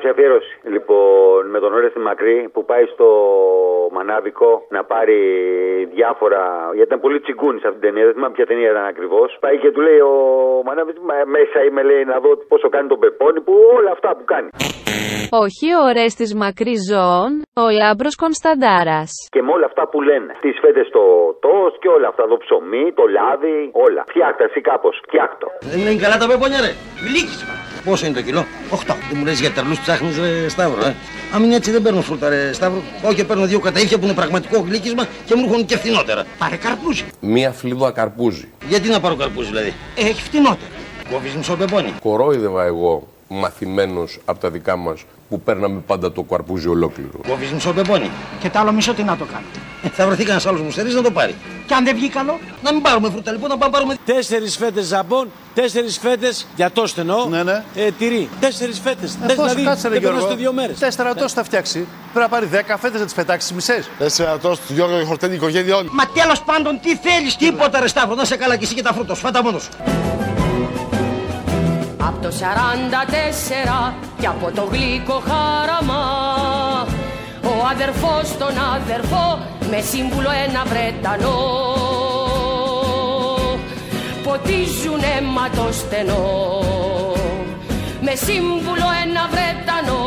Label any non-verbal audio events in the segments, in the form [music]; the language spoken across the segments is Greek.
κάποια αφιέρωση. Λοιπόν, με τον Ωρέστη Μακρύ που πάει στο Μανάβικο να πάρει διάφορα. Γιατί ήταν πολύ τσιγκούνι σε αυτήν την ταινία. Δεν θυμάμαι ποια ταινία ήταν ακριβώς. Πάει και του λέει ο Μανάβης, μέσα είμαι λέει να δω πόσο κάνει τον Πεπόνι που όλα αυτά που κάνει. Όχι ο Ορέστης Μακριζών, ο Λάμπρος Κωνσταντάρας. Και με όλα αυτά που λένε. Τις φέτες στο τόστ και όλα αυτά. Το ψωμί, το λάδι, όλα. Φτιάχτας εσύ κάπως. Φτιάχτο. Δεν είναι καλά τα πεπόνια, ρε. Λύκισμα. Πόσο είναι το κιλό, 8. Δεν μου λες για τερλού ψάχνεις, ρε Σταύρο, ε. Αν είναι έτσι δεν παίρνω φρούτα, ρε Σταύρο. Πάω και παίρνω δύο καταήφια που είναι πραγματικό γλύκισμα και μου έρχονται και φθηνότερα. Πάρε καρπούζι. Μία φλίδα καρπούζι. Γιατί να πάρω καρπούζι, δηλαδή; Ε, έχει φθηνότερα. Κόβεις μισό πεπόνι. Κορόιδευα εγώ μαθημένος από τα δικά μας που παίρναμε πάντα το καρπούζι ολόκληρο. Κόβεις μισό πεπόνι. Και το άλλο μισό τι να το κάνω. Ε, θα βρεθεί κανένας άλλος μου να το πάρει. Και αν δεν βγει καλό. Να μην πάρουμε φρούτα λοιπόν, να πάμε πάρουμε. Τέσσερις φέτες ζαμπόν, τέσσερις φέτες για το στενό. Ναι, ναι. Ε, τυρί. Τέσσερις φέτες. Ε, πώς, δηλαδή, κάτσε, ρε, δεν Γιώργο; περνάς δύο μέρες. Τέσσερα τόστ θα φτιάξει. Πρέπει να πάρει δέκα φέτες να τις πετάξει μισές. Τέσσερα τόστ, Γιώργο, η χορτένη οικογένεια όλη. Μα τέλος πάντων τι θέλεις. Τίποτα ρε Σταύρο, να σε καλά και εσύ και τα φρούτα σου. Φάτα μόνος σου. Απ' το 44 και από το γλυκό χάραμα Ο αδερφός τον αδερφό με σύμβουλο ένα Βρετανό. Ποτίζουν αίμα το στενό. Με σύμβουλο ένα Βρετανό.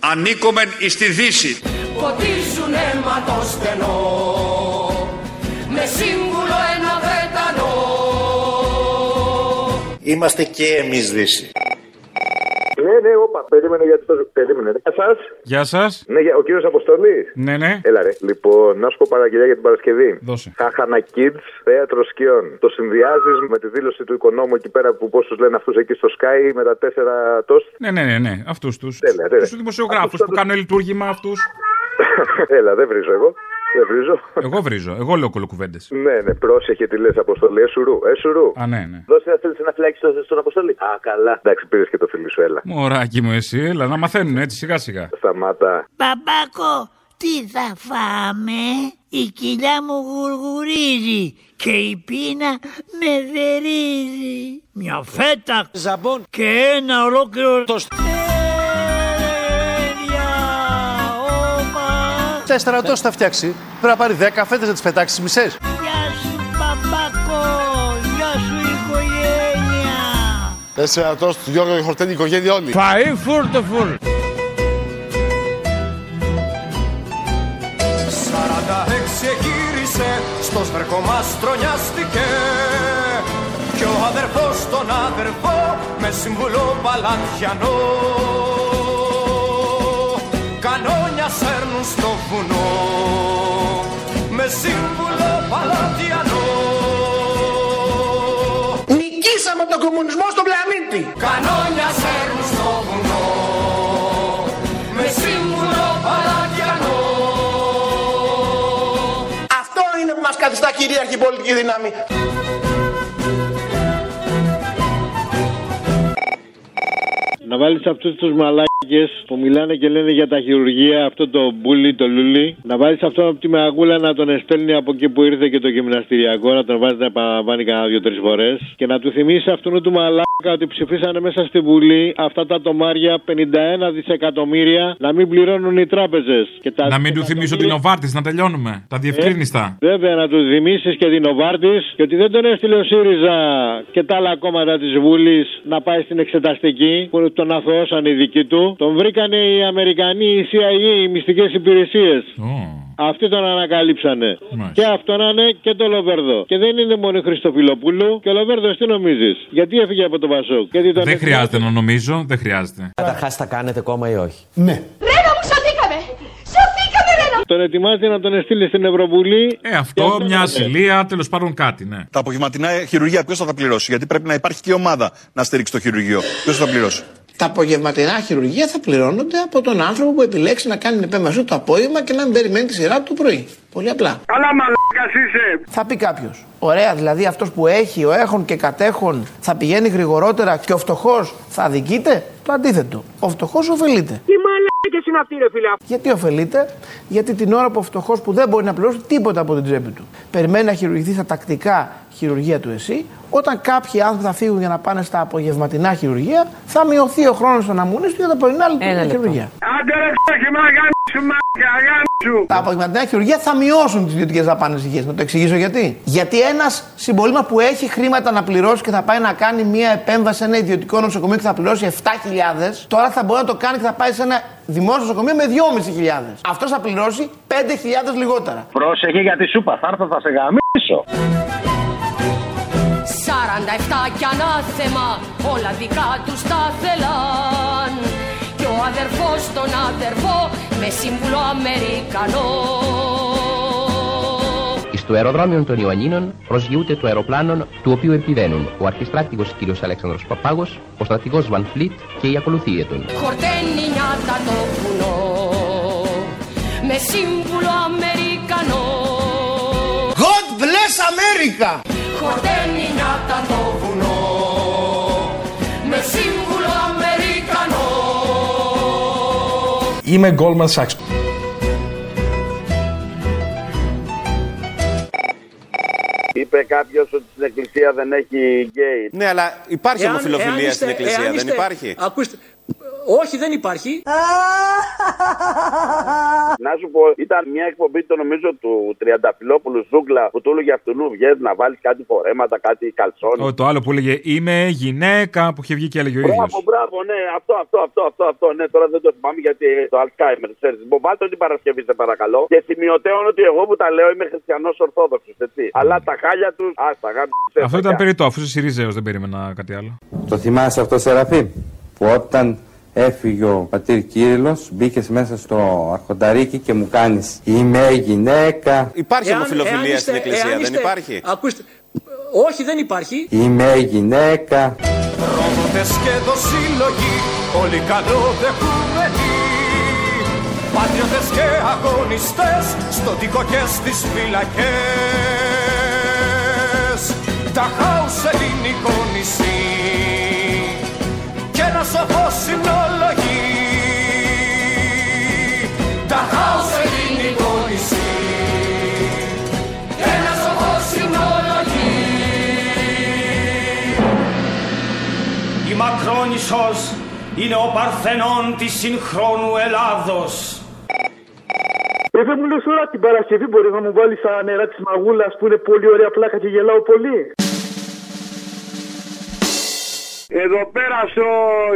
Ανήκομεν εις τη Δύση. Ποτίζουν αίμα το στενό. Με σύμβουλο ένα Βρετανό. Είμαστε και εμείς Δύση. Ναι, ναι, όπα. Περίμενε γιατί το. Περίμενε. Γεια σας. Γεια σας. Ναι, για- ο κύριος Αποστολή. Ναι, ναι. Έλα ρε. Λοιπόν, να σου πω παραγγελία για την Παρασκευή. Δώσε. Χάχανα Kids, θέατρο σκιών. Το συνδυάζεις με τη δήλωση του οικονόμου εκεί πέρα που πόσου λένε αυτούς εκεί στο Sky με τα τέσσερα τόστ. Ναι, ναι, ναι, ναι. Αυτούς τους. Τέλεια, τέλεια. Τους δημοσιογράφους Αυτούς θα που τους- κάνουν λειτουργήμα αυτούς. [laughs] Έλα, δεν βρίζω εγώ. Δεν βρίζω. Εγώ βρίζω. Εγώ λέω κολοκουβέντες. ναι, ναι, πρόσεχε τι λες, Αποστολή. Εσουρού, εσουρού. Α, ναι, ναι. Δώσε να θέλει ένα φυλάκι στο- στον Αποστολή. Α, καλά. Εντάξει, πήρες και το φίλι σου, έλα. Μωράκι μου, εσύ, έλα να μαθαίνουν έτσι σιγά σιγά. Σταμάτα. Μπαμπάκο, τι θα φάμε; Η κοιλιά μου γουργουρίζει και η πείνα με δερίζει. Μια φέτα Ζαμπόν. και ένα ολόκληρο Το Τέσσερα τόστ θα φτιάξει. Πρέπει να πάρει δέκα φέτε να τις πετάξεις μισές. Γεια σου μπαμπάκο, γεια σου οικογένεια. Τέσσερα τόστ, Γιώργο, η χορτένη οικογένεια όλη. Φαΐ φούρτο φουρ. 46 γύρισε, στο σβερκό μας τρονιάστηκε Κι ο αδερφός τον αδερφό με συμβουλό παλατιανό Κανόνια σέρνουν στο βουνό με σύμβουλο παλατιανό Νικήσαμε τον κομμουνισμό στον πλανήτη. Κανόνια σέρνουν στο βουνό με σύμβουλο παλατιανό Αυτό είναι που μας καθιστά κυρίαρχη πολιτική δύναμη. Να βάλεις αυτούς τους μαλάκες που μιλάνε και λένε για τα χειρουργία, αυτό το μπουλί, το λουλί. Να βάλει αυτόν από τη μαγούλα να τον εστέλνει από εκεί που ήρθε και το γυμναστηριακό, να τον βάζεις να επαναλαμβάνει κανένα δύο-τρεις φορές. Και να του θυμίσεις αυτόν του μαλάκα ότι ψηφίσανε μέσα στη Βουλή αυτά τα τομάρια 51 δισεκατομμύρια να μην πληρώνουν οι τράπεζες. Να μην του θυμίσω την Οβάρτης, να τελειώνουμε. Τα διευκρίνηστα. Βέβαια, να τους θυμίσεις και την Οβάρτης και ότι δεν τον έστειλε ο ΣΥΡΙΖΑ και τα άλλα κόμματα της Βουλής να πάει στην εξεταστική που τον αθωώσαν οι δικοί του. Τον βρήκανε οι Αμερικανοί, οι CIA, οι μυστικές υπηρεσίες. Αυτοί τον ανακαλύψανε. Και αυτό να είναι και το Λοβέρδο. Και δεν είναι μόνο η Χριστοφιλοπούλου. Και ο Λοβέρδο τι νομίζεις; Γιατί έφυγε από το Πασόκ. Γιατί τον Δεν χρειάζεται να νομίζω, δεν χρειάζεται. Καταρχάς θα κάνετε κόμμα ή όχι; Ναι. Ρένα μου σωθήκαμε! Σωθήκαμε Ρένα! Τον ετοιμάζει να τον στείλει στην Ευρωβουλή. Ε, αυτό, μια ασυλία, τέλος πάντων κάτι, ναι. Τα απογευματινά χειρουργία ποιος θα τα πληρώσει, Γιατί πρέπει να υπάρχει και ομάδα να στηρίξει το χειρουργείο. Ποιος θα τα πληρώσει; Τα απογευματινά χειρουργία θα πληρώνονται από τον άνθρωπο που επιλέξει να κάνει την επέμβασή του το απόγευμα και να μην περιμένει τη σειρά του το πρωί. Πολύ απλά. Καλά μαλάκας είσαι. Θα πει κάποιος. Ωραία, δηλαδή αυτός που έχει, ο έχων και κατέχων θα πηγαίνει γρηγορότερα και ο φτωχός θα αδικείται; Το αντίθετο. Ο φτωχός ωφελείται. Τι μαλάκες είναι αυτοί ρε φίλε; Γιατί ωφελείται, Γιατί την ώρα που ο φτωχός που δεν μπορεί να πληρώσει τίποτα από την τσέπη του περιμένει να χειρουργηθεί στα τακτικά χειρουργία του ΕΣΥ, όταν κάποιοι άνθρωποι θα φύγουν για να πάνε στα απογευματινά χειρουργία, θα μειωθεί ο χρόνος των αμμούνε του για τα πρωινά χειρουργία. Άντε ρε ξέχει μα γάμισου μαλάκα γάμισου. Τα απογευματινά χειρουργία θα μειώσουν τις ιδιωτικές δαπάνες υγεία. Να το εξηγήσω γιατί. Γιατί ένας συμπολίμα που έχει χρήματα να πληρώσει και θα πάει να κάνει μια επέμβαση σε ένα ιδιωτικό νοσοκομείο και θα πληρώσει 7.000, τώρα θα μπορεί να το κάνει και θα πάει σε ένα δημόσιο νοσοκομείο με 2.500. Αυτός θα πληρώσει 5.000 λιγότερα. Πρόσεχε για τη σούπα, θα έρθω θα σε γαμίσω. 47 κι ανάθεμα όλα δικά τους τα θέλαν και ο αδερφός τον αδερφό με σύμβουλο Αμερικανό Στο αεροδρόμιο των Ιωαννίνων προσγειούται το αεροπλάνο του οποίου επιβαίνουν ο αρχιστράτηγος κ. Αλέξανδρος Παπάγος, ο στρατηγός Βαν Φλίτ και η ακολουθία του. χορταίνει νιάτα το βουνό με σύμβουλο Αμερικανό God bless America! χορταίνει νιάτα το βουνό με σύμβουλο Είμαι Goldman Sachs. Είπε κάποιος ότι στην εκκλησία δεν έχει γκέι. Ναι, αλλά υπάρχει Εάν- ομοφιλοφιλία εάν στην είστε- εκκλησία, εάν δεν είστε- υπάρχει; Ακούστε. Όχι, δεν υπάρχει. Να σου πω, ήταν μια εκπομπή, το νομίζω, του Τριανταφυλόπουλου Ζούγκλα που του έλεγε αυτού βγαίνει να βάλεις κάτι φορέματα, κάτι καλσόνι. Ο, το άλλο που έλεγε Είμαι γυναίκα που είχε βγει και έλεγε ο ίδιος. Μπράβο, μπράβο, ναι, αυτό, αυτό, αυτό, αυτό, αυτό, ναι, τώρα δεν το θυμάμαι γιατί το Alzheimer, ξέρεις. Μου βάλτε την Παρασκευή, σε παρακαλώ. Και σημειωτέων ότι εγώ που τα λέω είμαι χριστιανός Ορθόδοξος, έτσι. Αλλά τα χάλια τους, άστα, γάμι. Αυτό ήταν περιττό, αφού είσαι Σιριζέος, δεν περίμενα κάτι άλλο. Το θυμάσαι αυτό, Σεραφείμ, που όταν έφυγε ο πατήρ Κύριλλος, μπήκες μέσα στο αρχονταρίκι και μου κάνεις «Είμαι γυναίκα, Υπάρχει Εάν- ομοφιλοφιλία εάν είστε- στην εκκλησία, εάν δεν είστε- υπάρχει; Ακούστε. Όχι, δεν υπάρχει. είμαι γυναίκα». Πρόδοτες και δοσύλλογοι, όλοι καλοδεχούμενοι Πατριώτες και αγωνιστές, στο τοίκο και στις φυλακές Τα χάους ελληνικό νησί και ένα σοφό συνολογεί Τα χάους ελληνικό νησί και ένα σοφό συνολογεί Η Μακρόνισσος είναι ο Παρθενών της συγχρόνου Ελλάδος. Ε, δεν μου λες τώρα την Παρασκευή μπορεί να μου βάλεις στα νερά της μαγούλας που είναι πολύ ωραία πλάκα και γελάω πολύ. Εδώ πέρα στο,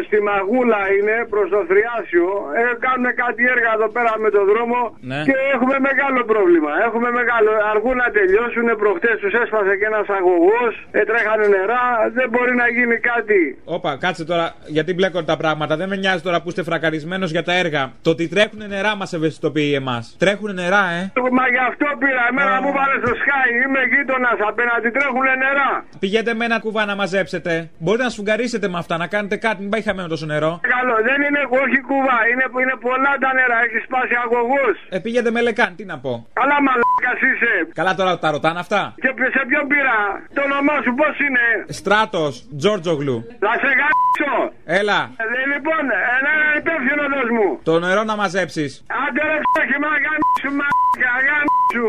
στη Μαγούλα είναι προς το Θριάσιο. Ε, κάνουν κάτι έργα εδώ πέρα με το δρόμο Ναι. και έχουμε μεγάλο πρόβλημα. Έχουμε μεγάλο. Αργούν να τελειώσουν. Προχτές τους έσπασε και ένας αγωγός. Ε, τρέχανε νερά. Δεν μπορεί να γίνει κάτι. Όπα, κάτσε τώρα, γιατί μπλέκονται τα πράγματα. Δεν με νοιάζει τώρα που είστε φρακαρισμένος για τα έργα. Το ότι τρέχουν νερά μας ευαισθητοποιεί εμάς. Τρέχουν νερά, ε. Μα γι' αυτό πήρα. Εμένα μου βάλε στο Sky. Είμαι γείτονας απέναντι. Τρέχουν νερά. Πηγαίνετε με ένα κουβά να μαζέψετε. Μπορείτε να σφουγγαρίσετε με αυτά, να κάνετε κάτι, μην πάει χαμένο τόσο νερό. Καλό. Δεν είναι όχι κουβά. Είναι, είναι πολλά τα νερά. Έχεις σπάσει αγωγό. Ε, πήγαινε με λεκάν, τι να πω. Καλά μαλάκας είσαι. Καλά τώρα τα ρωτάνε αυτά. Και σε ποιον πήρα. Το όνομά σου πώς είναι; Στράτος, Τζόρτζογλου. Θα σε γάμισω. Έλα, Ε, λοιπόν, ένα υπεύθυνο δώσ' μου. το νερό να μαζέψεις. Άντε ρε ξέχει, μα γάμισου, μα γάμισου.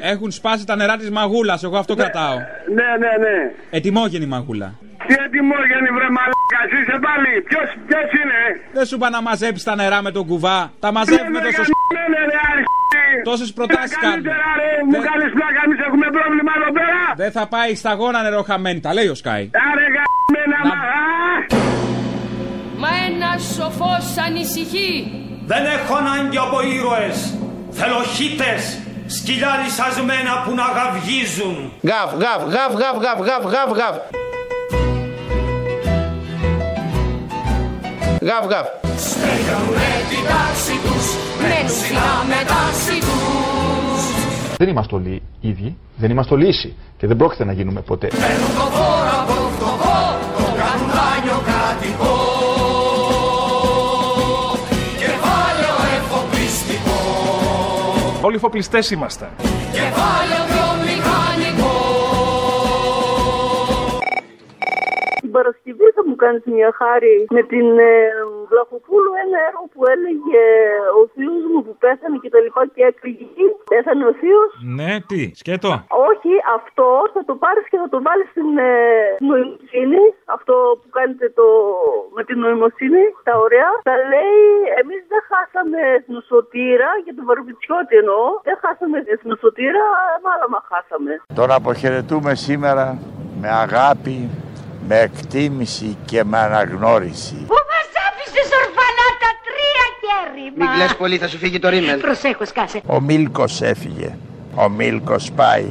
Έχουν σπάσει τα νερά της μαγούλας, εγώ αυτό κρατάω. Ναι, ναι, ναι. Ετοιμόγενη μαγούλα. Τι ετοιμόγενη βρε μαλάκα, είσαι πάλι. Ποιος, ποιος είναι; Δεν σου είπα να μαζέψεις τα νερά με τον κουβά. Τα μαζεύουμε τόσο σ... Τόσες προτάσεις κάνουμε. Καλύτερα ρε, μου κάνεις πλάκα, εμείς έχουμε πρόβλημα εδώ πέρα. Δεν θα πάει σταγόνα νερό χαμένη, τα λέει ο Σκάι. Άρε γαμμένα μα. Μα ένας σοφός ανησυχεί Δεν έχω ανάγκη από ήρωες. Θέλω χίτες, σκυλιά λυσασμένα που να γαυγίζουν. Γαβ, γαβ, γαβ, γαβ, γαβ, γαβ, γαβ, γαβ. Γαβ, γαβ. Στέλνουνε την τάξη τους Μένουν ψηλά με τάξη τους Δεν είμαστε όλοι ίδιοι, δεν είμαστε όλοι ίσοι και δεν πρόκειται να γίνουμε ποτέ. Παίρνουν το φόρο Όλοι εφοπλιστές είμαστε. Κεφάλαιο βιομηχανικό Την Παρασκευή θα μου κάνεις μια χάρη με την ε, Βλαχοπούλου ένα έργο που έλεγε ο θείος μου που πέθανε και τα λοιπά και έκλειγε. Πέθανε ο θείος. Ναι, τι, σκέτο. Όχι, αυτό θα το πάρεις και θα το βάλεις στην ε, νοημοσύνη. Αυτό που κάνετε το, με την νοημοσύνη, τα ωραία. Θα λέει, εμείς δεν χάσαμε εθνοσωτήρα, για τον Βαρβιτσιώτη εννοώ. Δεν χάσαμε εθνοσωτήρα, μάλλον χάσαμε. Τον αποχαιρετούμε σήμερα με αγάπη, με εκτίμηση και με αναγνώριση. Πού μας άφησες ορφανά τα τρία κέρυμα. Μην κλαις πολύ, θα σου φύγει το ρίμελ. Προσέχω, σκάσε. Ο Μίλκος έφυγε. Ο Μίλκος πάει.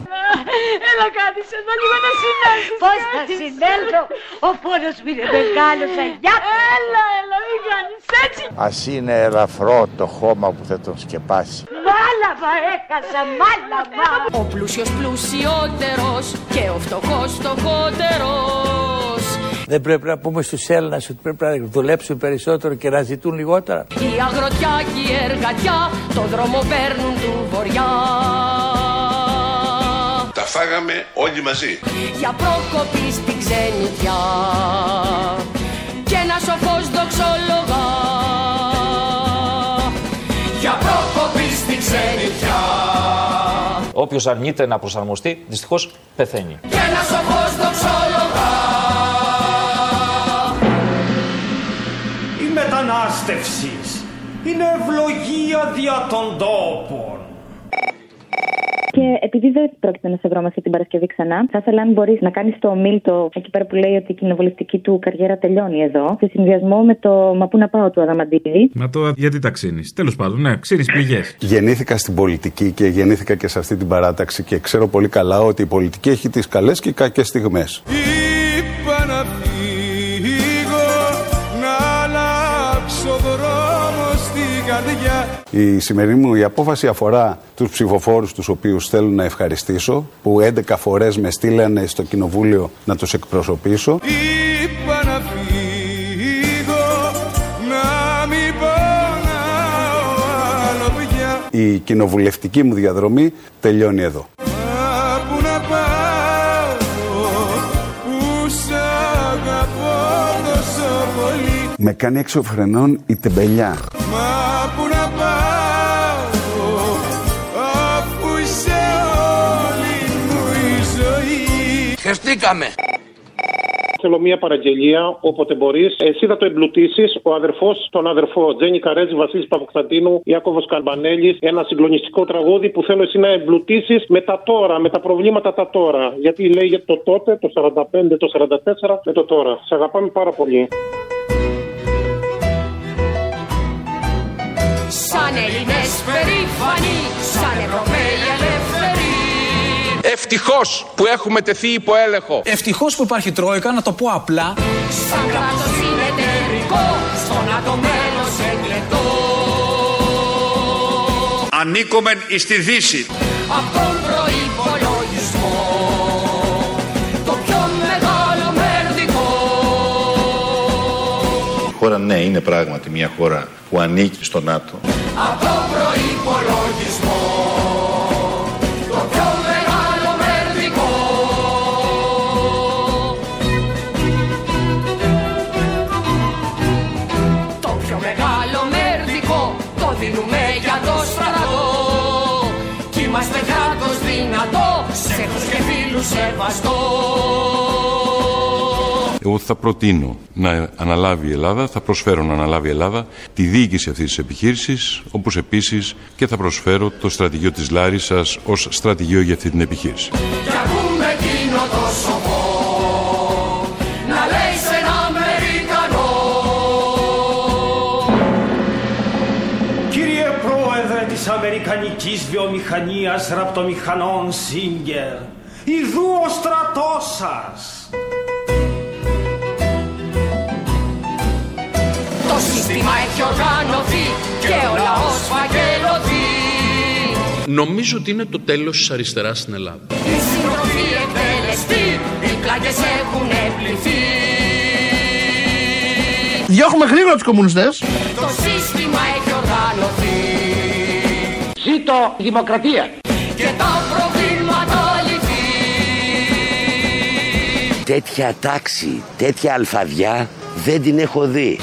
Έλα κάτι σε εδώ λίγο να συνέλθεις. Πώς θα συνέλθω; Ο πόνος μου είναι μεγάλος αγιά. Έλα, έλα, μην κάνεις έτσι. Ας είναι ελαφρό το χώμα που θα τον σκεπάσει. Μάλαβα έχασα, μάλαβα. Ο πλούσιος πλουσιότερος Και ο φτωχός φτωχότερος Δεν πρέπει να πούμε στους Έλληνες ότι πρέπει να δουλέψουν περισσότερο και να ζητούν λιγότερα. Η αγροτιά και η εργατιά Το δρόμο παίρνουν του βοριά Τα φάγαμε όλοι μαζί. Για πρόκοπη στην ξενιτιά Κι ένα σοφός δοξολογά Για πρόκοπη στην ξενιτιά Όποιος αρνείται να προσαρμοστεί, δυστυχώς πεθαίνει. Κι ένα σοφός δοξολογά μετανάστευση είναι ευλογία δια των τόπων. Και επειδή δεν πρόκειται να σε βρω αυτή την Παρασκευή ξανά, θα ήθελα αν μπορείς να κάνεις το ομίλτο εκεί πέρα που λέει ότι η κοινοβουλευτική του καριέρα τελειώνει εδώ, σε συνδυασμό με το Μα πού να πάω του Αδαμαντίδη. Μα τώρα γιατί τα ξύνει. Τέλος πάντων, ναι, ξύνεις πληγές. Γεννήθηκα στην πολιτική και γεννήθηκα και σε αυτή την παράταξη και ξέρω πολύ καλά ότι η πολιτική έχει τις καλές και κακές στιγμές. Είπα Η σημερινή μου η απόφαση αφορά τους ψηφοφόρους τους οποίους θέλω να ευχαριστήσω που 11 φορές με στείλανε στο κοινοβούλιο να τους εκπροσωπήσω. Είπα να φύγω να μην πονάω άλλο πια Η κοινοβουλευτική μου διαδρομή τελειώνει εδώ. Μα πού να πάω που σ' αγαπώ τόσο πολύ Με κάνει έξω φρενών η τεμπελιά. Ζωή Χεστήκαμε. Θέλω μία παραγγελία όποτε μπορείς. Εσύ θα το εμπλουτίσεις. Ο αδερφός, τον αδερφό Τζένι Καρέζη, Βασίλης Παποκσταντίνου, Ιάκωβος Καρμπανέλης. Ένα συγκλονιστικό τραγούδι που θέλω εσύ να εμπλουτίσεις με τα τώρα, με τα προβλήματα τα τώρα. Γιατί λέει για το τότε, το 45, το 44, με το τώρα. Σε αγαπάμε πάρα πολύ. Σαν Έλληνες περήφανοι Σαν Ευρωπαίοι ελεύθεροι Ευτυχώς που έχουμε τεθεί υπό έλεγχο. Ευτυχώς που υπάρχει Τρόικα, να το πω απλά. Σαν κράτος συνεταιρικό Στον ατομένος εκλεκτό Ανήκομεν εις τη Δύση. Απ' τον προϋπολογισμό Το πιο μεγάλο μερδικό Η χώρα ναι είναι πράγματι μια χώρα που ανήκει στο ΝΑΤΟ. Απ' τον δυνατό Σε τους και φίλους σεβαστό Εγώ θα προτείνω να αναλάβει η Ελλάδα, θα προσφέρω να αναλάβει η Ελλάδα τη διοίκηση αυτής της επιχείρησης, όπως επίσης και θα προσφέρω το στρατηγείο της Λάρισας ως στρατηγείο για αυτή την επιχείρηση. Αμερικανικής βιομηχανίας ραπτομηχανών Σίγκερ. Ιδού ο στρατός σας. Το σύστημα έχει οργανωθεί και ο λαός φαγγελωθεί. Νομίζω ότι είναι το τέλος της αριστεράς στην Ελλάδα. Η συντροφή εκτελεστεί, οι πλάγες έχουν πληθεί. Διώχνουμε γρήγορα τους κομμουνιστές. Το Ζήτω η δημοκρατία. και τα προβλήματα λυθεί. Τέτοια τάξη, τέτοια αλφαδιά δεν την έχω δει.